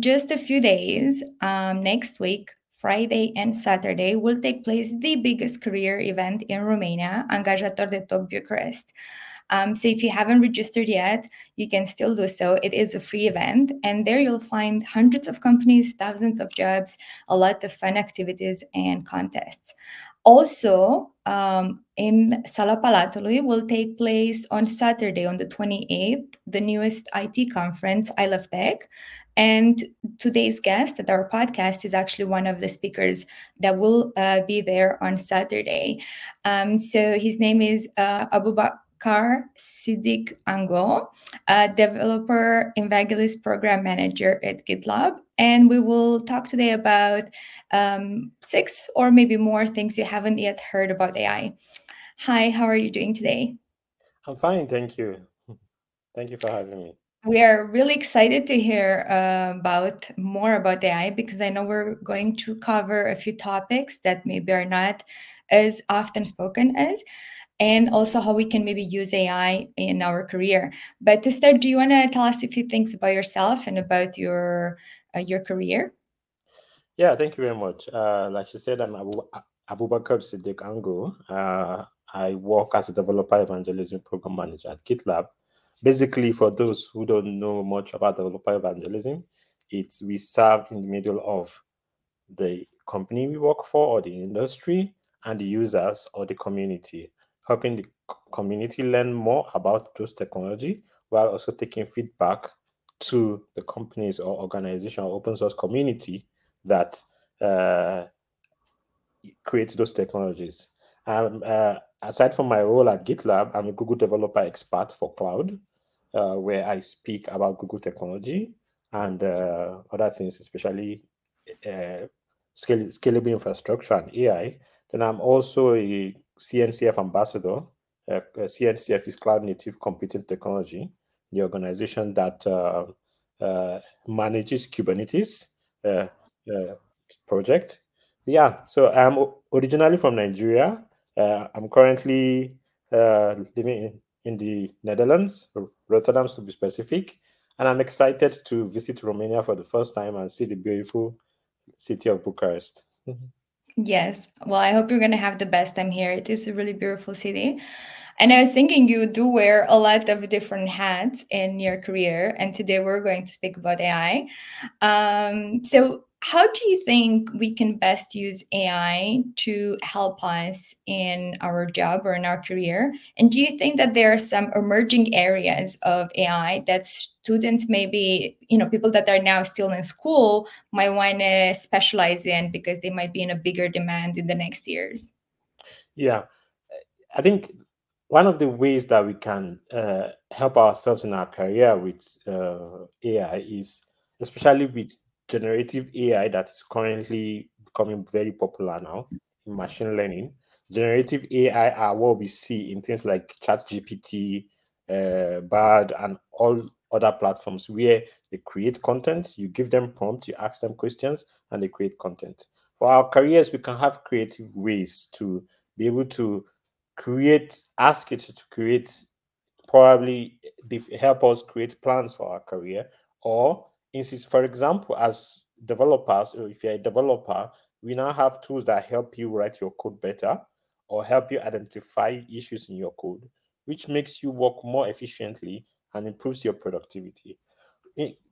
just a few days, um, next week, Friday and Saturday, will take place the biggest career event in Romania, Angajator de Top Bucharest. Um, so if you haven't registered yet, you can still do so. It is a free event, and there you'll find hundreds of companies, thousands of jobs, a lot of fun activities and contests. Also, um, in Sala Palatului will take place on Saturday, on the 28th, the newest IT conference, I Love Tech. And today's guest at our podcast is actually one of the speakers that will uh, be there on Saturday. Um, so his name is uh, Abubakar. Kar Siddiq Ango, a developer evangelist program manager at GitLab. And we will talk today about um, six or maybe more things you haven't yet heard about AI. Hi, how are you doing today? I'm fine, thank you. Thank you for having me. We are really excited to hear uh, about more about AI because I know we're going to cover a few topics that maybe are not as often spoken as and also how we can maybe use AI in our career. But to start, do you want to tell us a few things about yourself and about your uh, your career? Yeah, thank you very much. Uh, like she said, I'm Abu, Abubakar Siddiq Ango. Uh, I work as a developer evangelism program manager at GitLab. Basically, for those who don't know much about developer evangelism, it's we serve in the middle of the company we work for or the industry and the users or the community helping the community learn more about those technology while also taking feedback to the companies or organization or open source community that uh, creates those technologies. Um, uh, aside from my role at GitLab, I'm a Google developer expert for cloud, uh, where I speak about Google technology and uh, other things, especially uh, scalable infrastructure and AI. Then I'm also a CNCF ambassador. Uh, uh CNCF is Cloud Native Computing Technology, the organization that uh, uh, manages Kubernetes uh, uh, project. Yeah, so I'm originally from Nigeria. I'm currently living in, in the Netherlands, Rotterdam to be specific, and I'm excited to visit Romania for the first time and see the beautiful city of Bucharest. Yes. Well, I hope you're going to have the best time here. It is a really beautiful city. And I was thinking you do wear a lot of different hats in your career. And today we're going to speak about AI. Um, so, how do you think we can best use AI to help us in our job or in our career? And do you think that there are some emerging areas of AI that students, maybe, you know, people that are now still in school might want to specialize in because they might be in a bigger demand in the next years? Yeah. I think one of the ways that we can uh, help ourselves in our career with uh, AI is especially with generative AI that is currently becoming very popular now in machine learning. Generative AI are what we see in things like ChatGPT, uh, Bard, and all other platforms where they create content. You give them prompts, you ask them questions, and they create content. For our careers, we can have creative ways to be able to create, ask it to create, probably help us create plans for our career or for example, as developers, or if you're a developer, we now have tools that help you write your code better or help you identify issues in your code, which makes you work more efficiently and improves your productivity.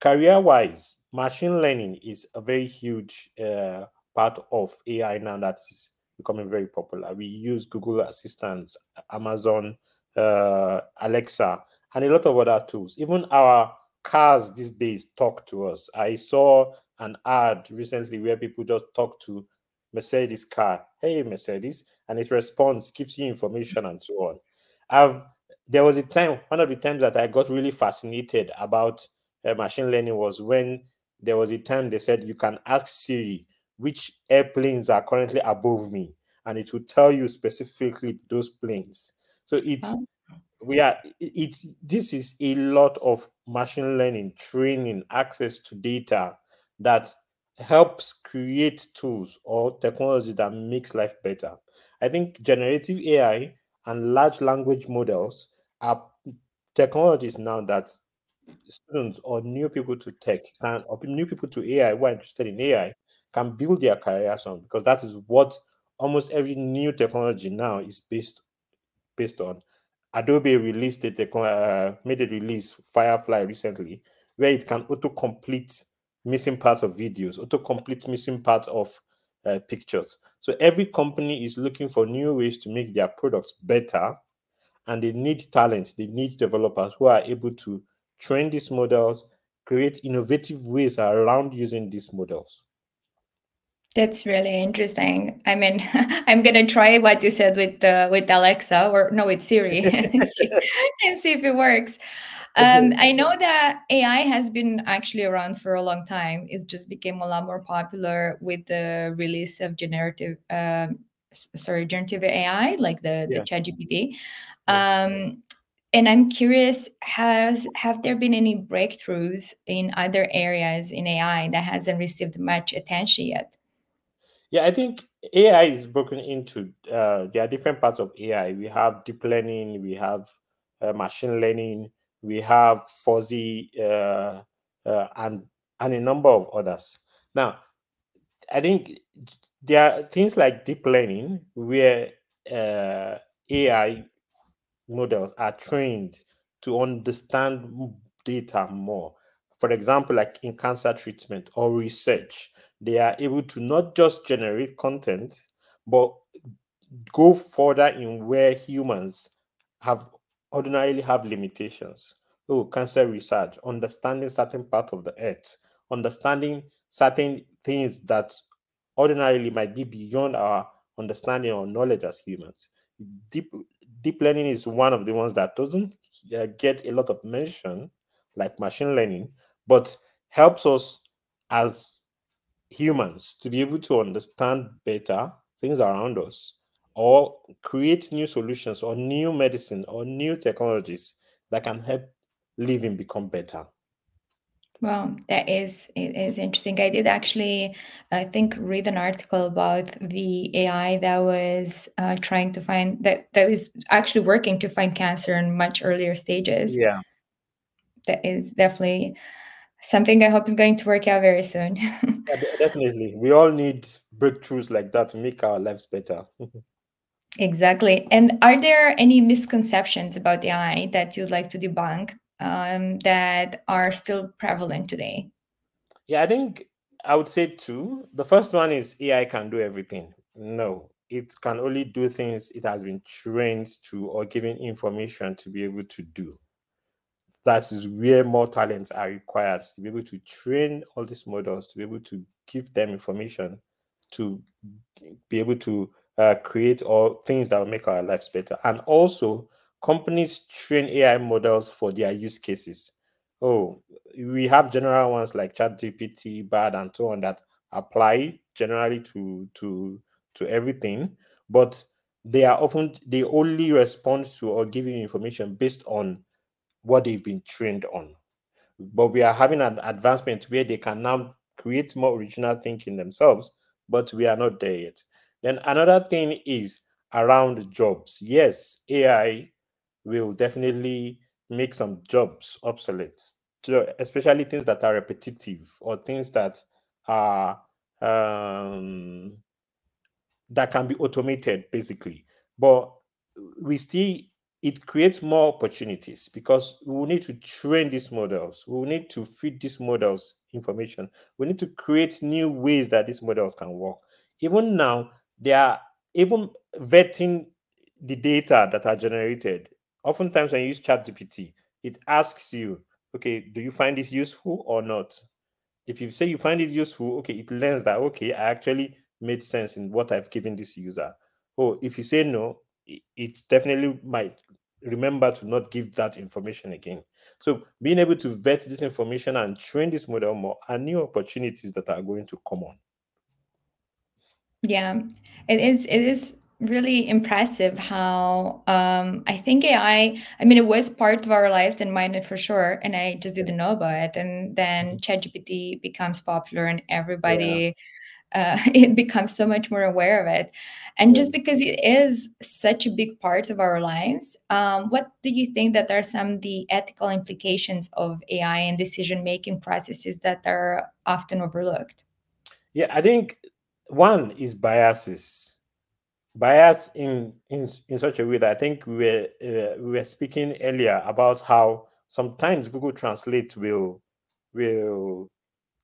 Career wise, machine learning is a very huge uh, part of AI now that's becoming very popular. We use Google Assistant, Amazon, uh, Alexa, and a lot of other tools. Even our cars these days talk to us. I saw an ad recently where people just talk to Mercedes car, hey Mercedes, and it responds, gives you information and so on. I've there was a time, one of the times that I got really fascinated about uh, machine learning was when there was a time they said you can ask Siri which airplanes are currently above me, and it will tell you specifically those planes. So it oh we are it's this is a lot of machine learning training access to data that helps create tools or technology that makes life better i think generative ai and large language models are technologies now that students or new people to tech can or new people to AI who are interested in AI can build their careers on because that is what almost every new technology now is based based on. Adobe released it, uh, made a release Firefly recently, where it can auto complete missing parts of videos, auto complete missing parts of uh, pictures. So every company is looking for new ways to make their products better, and they need talent, they need developers who are able to train these models, create innovative ways around using these models. That's really interesting. I mean, I'm gonna try what you said with uh, with Alexa or no, with Siri and, see, and see if it works. Um, I know that AI has been actually around for a long time. It just became a lot more popular with the release of generative, um, sorry, generative AI, like the the ChatGPT. Um, and I'm curious, has have there been any breakthroughs in other areas in AI that hasn't received much attention yet? Yeah, I think AI is broken into uh, there are different parts of AI. We have deep learning, we have uh, machine learning, we have fuzzy, uh, uh, and and a number of others. Now, I think there are things like deep learning where uh, AI models are trained to understand data more. For example, like in cancer treatment or research, they are able to not just generate content, but go further in where humans have ordinarily have limitations. Oh, cancer research, understanding certain part of the earth, understanding certain things that ordinarily might be beyond our understanding or knowledge as humans. Deep deep learning is one of the ones that doesn't uh, get a lot of mention, like machine learning, but helps us as humans to be able to understand better things around us or create new solutions or new medicine or new technologies that can help living become better. Well, that is it is interesting. I did actually, I think, read an article about the AI that was uh, trying to find that that was actually working to find cancer in much earlier stages. Yeah. That is definitely something I hope is going to work out very soon. yeah, definitely. We all need breakthroughs like that to make our lives better. exactly. And are there any misconceptions about AI that you'd like to debunk um, that are still prevalent today? Yeah, I think I would say two. The first one is AI can do everything. No, it can only do things it has been trained to or given information to be able to do. That is where more talents are required to be able to train all these models, to be able to give them information, to be able to uh, create all things that will make our lives better. And also, companies train AI models for their use cases. Oh, we have general ones like ChatGPT, BARD, and so on that apply generally to to to everything, but they are often they only respond to or give you information based on what they've been trained on. But we are having an advancement where they can now create more original thinking themselves, but we are not there yet. Then another thing is around jobs. Yes, AI will definitely make some jobs obsolete, especially things that are repetitive or things that are um, that can be automated, basically. But we still it creates more opportunities because we will need to train these models. We will need to feed these models information. We need to create new ways that these models can work. Even now, they are even vetting the data that are generated oftentimes when you use ChatGPT, it asks you, okay, do you find this useful or not? If you say you find it useful, okay, it learns that, okay, I actually made sense in what I've given this user. Oh, if you say no, it definitely might remember to not give that information again. So being able to vet this information and train this model more are new opportunities that are going to come on. Yeah, it is. It is really impressive how um, I think AI. I mean, it was part of our lives and mine for sure, and I just didn't know about it. And then mm-hmm. ChatGPT becomes popular, and everybody uh, it becomes so much more aware of it. And just because it is such a big part of our lives um, what do you think that are some of the ethical implications of ai and decision making processes that are often overlooked? Yeah i think one is biases. Bias in in, in such a way that i think we were uh, we were speaking earlier about how sometimes google translate will will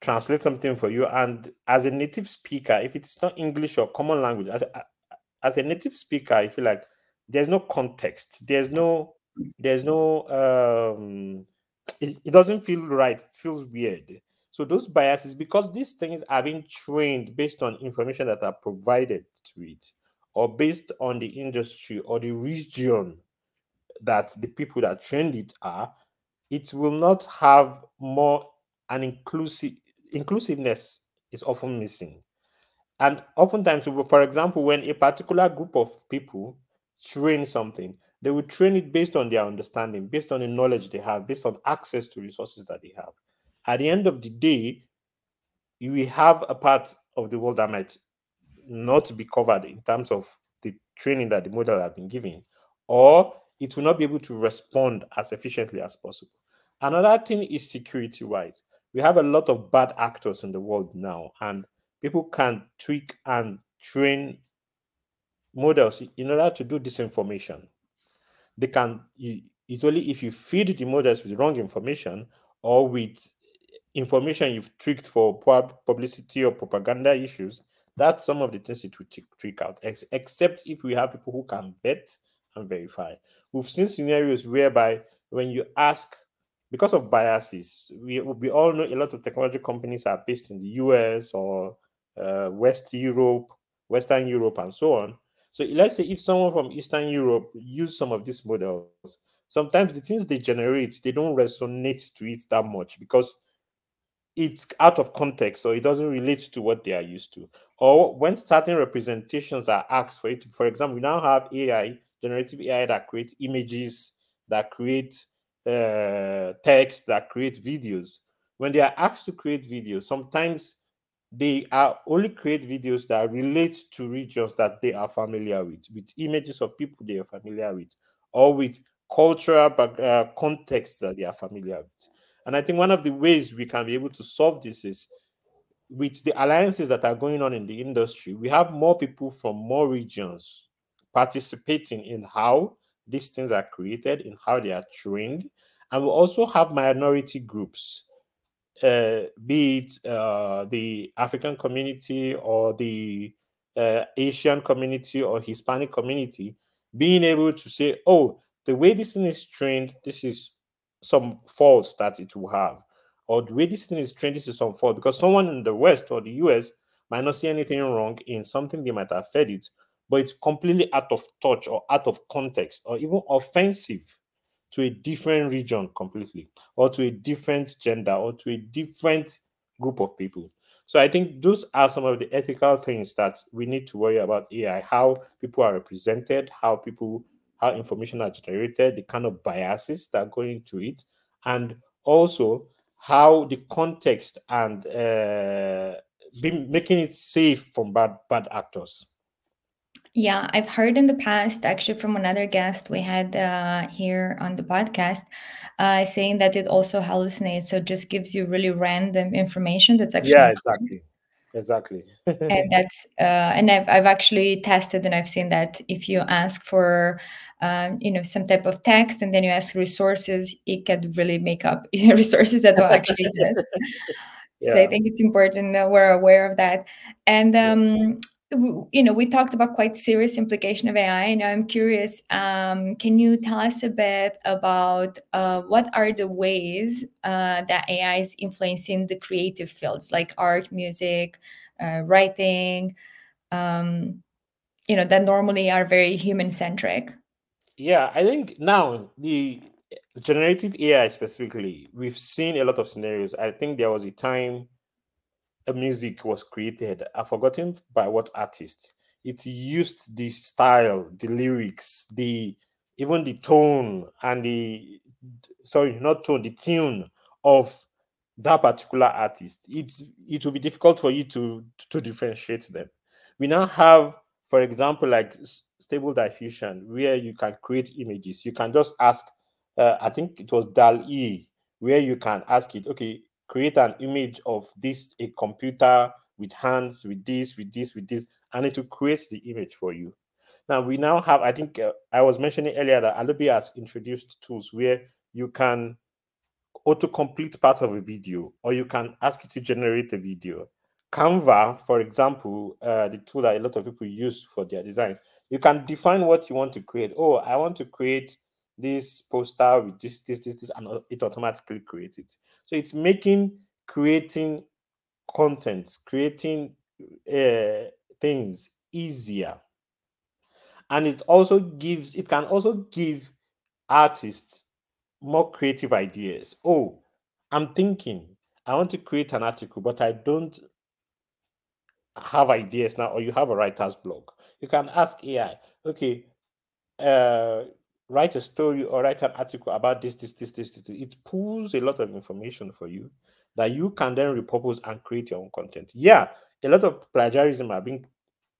translate something for you. And as a native speaker if it's not english or common language as a, as a native speaker i feel like there's no context. There's no there's no um it, it doesn't feel right. It feels weird. So those biases because these things are being trained based on information that are provided to it or based on the industry or the region that the people that trained it are it will not have more an inclusive inclusiveness is often missing. And oftentimes, for example, when a particular group of people train something, they will train it based on their understanding, based on the knowledge they have, based on access to resources that they have. At the end of the day, we have a part of the world that might not be covered in terms of the training that the model has been given, or it will not be able to respond as efficiently as possible. Another thing is security wise we have a lot of bad actors in the world now, and people can tweak and train models in order to do disinformation. They can, it's only if you feed the models with wrong information or with information you've tweaked for publicity or propaganda issues, that's some of the things it will trick out, except if we have people who can vet and verify. We've seen scenarios whereby when you ask because of biases, we, we all know a lot of technology companies are based in the US or uh, West Europe, Western Europe, and so on. So let's say if someone from Eastern Europe use some of these models, sometimes the things they generate, they don't resonate to it that much because it's out of context or it doesn't relate to what they are used to. Or when certain representations are asked for it, for example, we now have AI, generative AI that creates images, that creates uh, text that create videos. When they are asked to create videos sometimes they are only create videos that relate to regions that they are familiar with with images of people they are familiar with or with cultural uh, context that they are familiar with. And i think one of the ways we can be able to solve this is with the alliances that are going on in the industry we have more people from more regions participating in how these things are created, in how they are trained. And we also have minority groups, uh, be it uh, the African community or the uh, Asian community or Hispanic community, being able to say, oh, the way this thing is trained, this is some faults that it will have. Or the way this thing is trained, this is some fault. Because someone in the West or the US might not see anything wrong in something they might have fed it, but it's completely out of touch or out of context or even offensive to a different region completely or to a different gender or to a different group of people. So I think those are some of the ethical things that we need to worry about AI, how people are represented, how people how information are generated, the kind of biases that go into it, and also how the context and uh, be making it safe from bad bad actors. Yeah, I've heard in the past, actually, from another guest we had uh, here on the podcast, uh, saying that it also hallucinates. So it just gives you really random information that's actually yeah, exactly, exactly. and that's uh, and I've I've actually tested and I've seen that if you ask for um, you know some type of text and then you ask resources, it could really make up resources that don't actually exist. Yeah. So I think it's important that we're aware of that. And um, you know we talked about quite serious implication of ai and i'm curious um, can you tell us a bit about uh, what are the ways uh, that ai is influencing the creative fields like art music uh, writing um, you know that normally are very human centric? Yeah i think now the generative ai specifically we've seen a lot of scenarios. I think there was a time music was created. I've forgotten by what artist. It used the style, the lyrics, the even the tone and the sorry, not tone, the tune of that particular artist, it's it will be difficult for you to to differentiate them. We now have, for example, like stable diffusion, where you can create images. You can just ask, uh, I think it was DALL-E, where you can ask it, okay, create an image of this a computer with hands, with this, with this, with this, and it will create the image for you. Now we now have, I think uh, I was mentioning earlier that Adobe has introduced tools where you can auto-complete part of a video, or you can ask it to generate a video. Canva, for example, uh, the tool that a lot of people use for their design, you can define what you want to create. Oh, I want to create this poster with this, this, this, this, and it automatically creates it. So it's making creating content, creating uh, things easier. And it also gives, it can also give artists more creative ideas. Oh, I'm thinking I want to create an article, but I don't have ideas now, or you have a writer's block. You can ask AI, okay, uh, write a story or write an article about this, this, this, this, this. It pulls a lot of information for you that you can then repurpose and create your own content. Yeah, a lot of plagiarism are being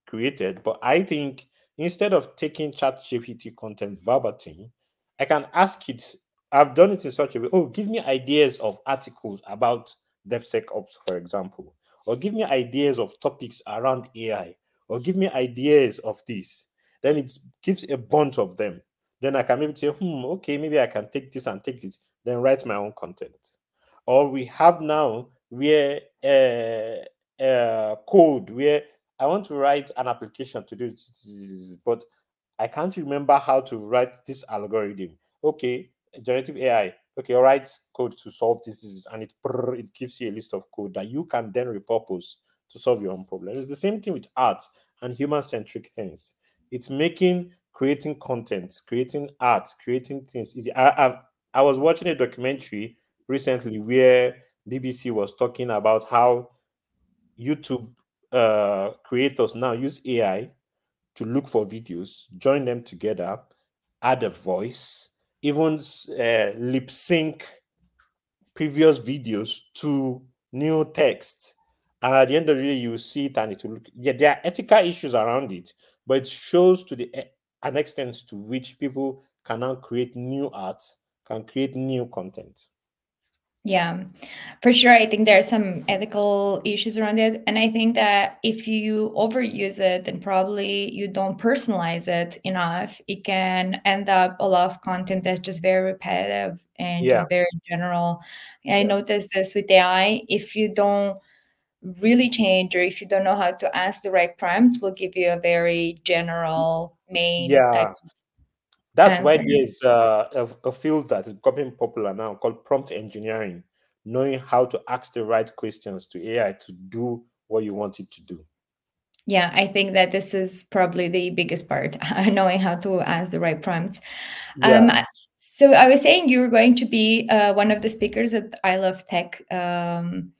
created, but I think instead of taking chat GPT content verbatim, I can ask it. I've done it in such a way. Oh, give me ideas of articles about DevSecOps, for example, or give me ideas of topics around AI, or give me ideas of this. Then it gives a bunch of them then I can maybe say, hmm, okay, maybe I can take this and take this, then write my own content. Or we have now where uh, uh, code where I want to write an application to do this, but I can't remember how to write this algorithm. Okay, generative AI. Okay, write code to solve this, this and it it gives you a list of code that you can then repurpose to solve your own problem. It's the same thing with art and human centric things. It's making creating content, creating art, creating things. I, I, I was watching a documentary recently where BBC was talking about how YouTube uh, creators now use AI to look for videos, join them together, add a voice, even uh, lip sync previous videos to new text. And at the end of the day, you see it and it will look, yeah, there are ethical issues around it, but it shows to the an extent to which people can now create new art, can create new content. Yeah, for sure. I think there are some ethical issues around it. And I think that if you overuse it, then probably you don't personalize it enough. It can end up a lot of content that's just very repetitive and yeah. just very general. I yeah. noticed this with AI. If you don't really change or if you don't know how to ask the right prompts will give you a very general main yeah that's answer. why there's uh, a, a field that is becoming popular now called prompt engineering knowing how to ask the right questions to ai to do what you want it to do yeah i think that this is probably the biggest part knowing how to ask the right prompts yeah. um, so i was saying you were going to be uh, one of the speakers at i love tech um,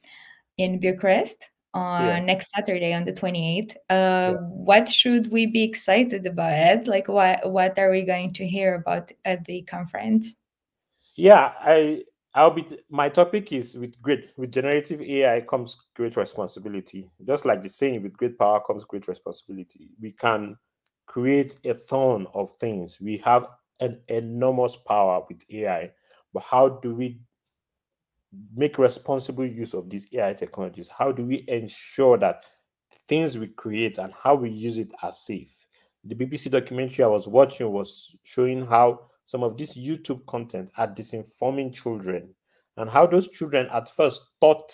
in Bucharest on yeah. next Saturday on the 28th. Uh, yeah. What should we be excited about? Like, what what are we going to hear about at the conference? Yeah, I I'll be my topic is with great with generative AI comes great responsibility. Just like the saying, with great power comes great responsibility. We can create a ton of things. We have an enormous power with AI, but how do we make responsible use of these AI technologies? How do we ensure that things we create and how we use it are safe? The BBC documentary I was watching was showing how some of this YouTube content are disinforming children and how those children at first thought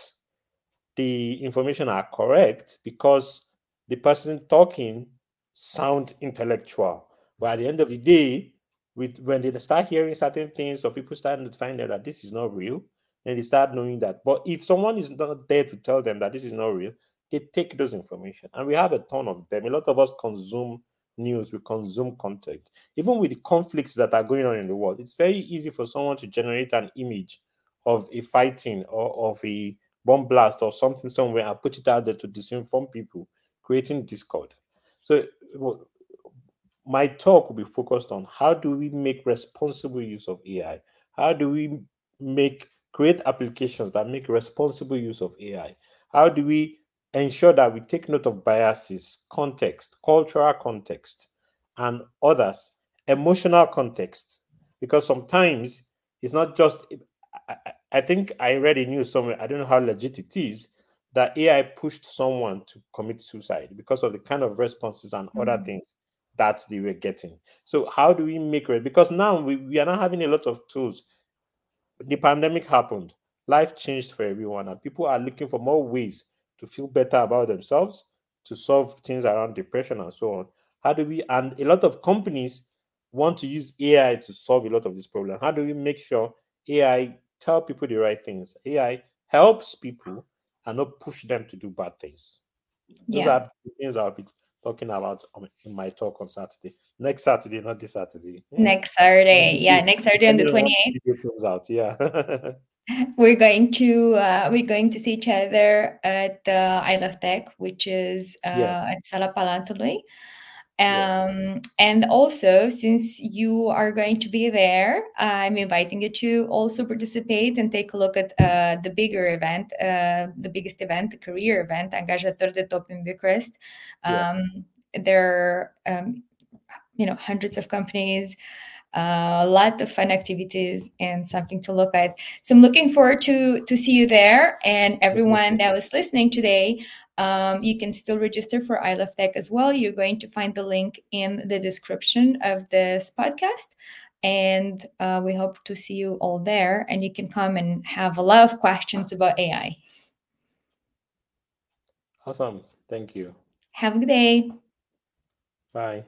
the information are correct because the person talking sound intellectual. But at the end of the day, with when they start hearing certain things or people start to find out that this is not real, and they start knowing that. But if someone is not there to tell them that this is not real, they take those information. And we have a ton of them. A lot of us consume news, we consume content. Even with the conflicts that are going on in the world, it's very easy for someone to generate an image of a fighting or of a bomb blast or something somewhere and put it out there to disinform people, creating discord. So my talk will be focused on how do we make responsible use of AI? How do we make create applications that make responsible use of AI? How do we ensure that we take note of biases, context, cultural context, and others, emotional context? Because sometimes it's not just, I, I think I read a news somewhere, I don't know how legit it is, that AI pushed someone to commit suicide because of the kind of responses and mm-hmm. other mm. things that they were getting. So how do we make it? Because now we, we are not having a lot of tools. The pandemic happened, life changed for everyone, and people are looking for more ways to feel better about themselves, to solve things around depression and so on. How do we and a lot of companies want to use AI to solve a lot of this problem? How do we make sure AI tell people the right things? AI helps people and not push them to do bad things. Those yeah. are things I'll be talking about in my talk on Saturday. Next Saturday, not this Saturday. Next Saturday, yeah, next Saturday on the twenty eighth. Comes out, yeah. we're going to uh, we're going to see each other at the I Love Tech, which is uh, yeah. at Sala Palatului. Um. And also, since you are going to be there, I'm inviting you to also participate and take a look at uh, the bigger event, uh, the biggest event, the career event, Angajator de Top in Bucharest. Um, yeah. There are, um, you know, hundreds of companies, uh, a lot of fun activities, and something to look at. So I'm looking forward to to see you there, and everyone that was listening today. Um, you can still register for I Love Tech as well. You're going to find the link in the description of this podcast. And uh, we hope to see you all there. And you can come and have a lot of questions about AI. Awesome. Thank you. Have a good day. Bye.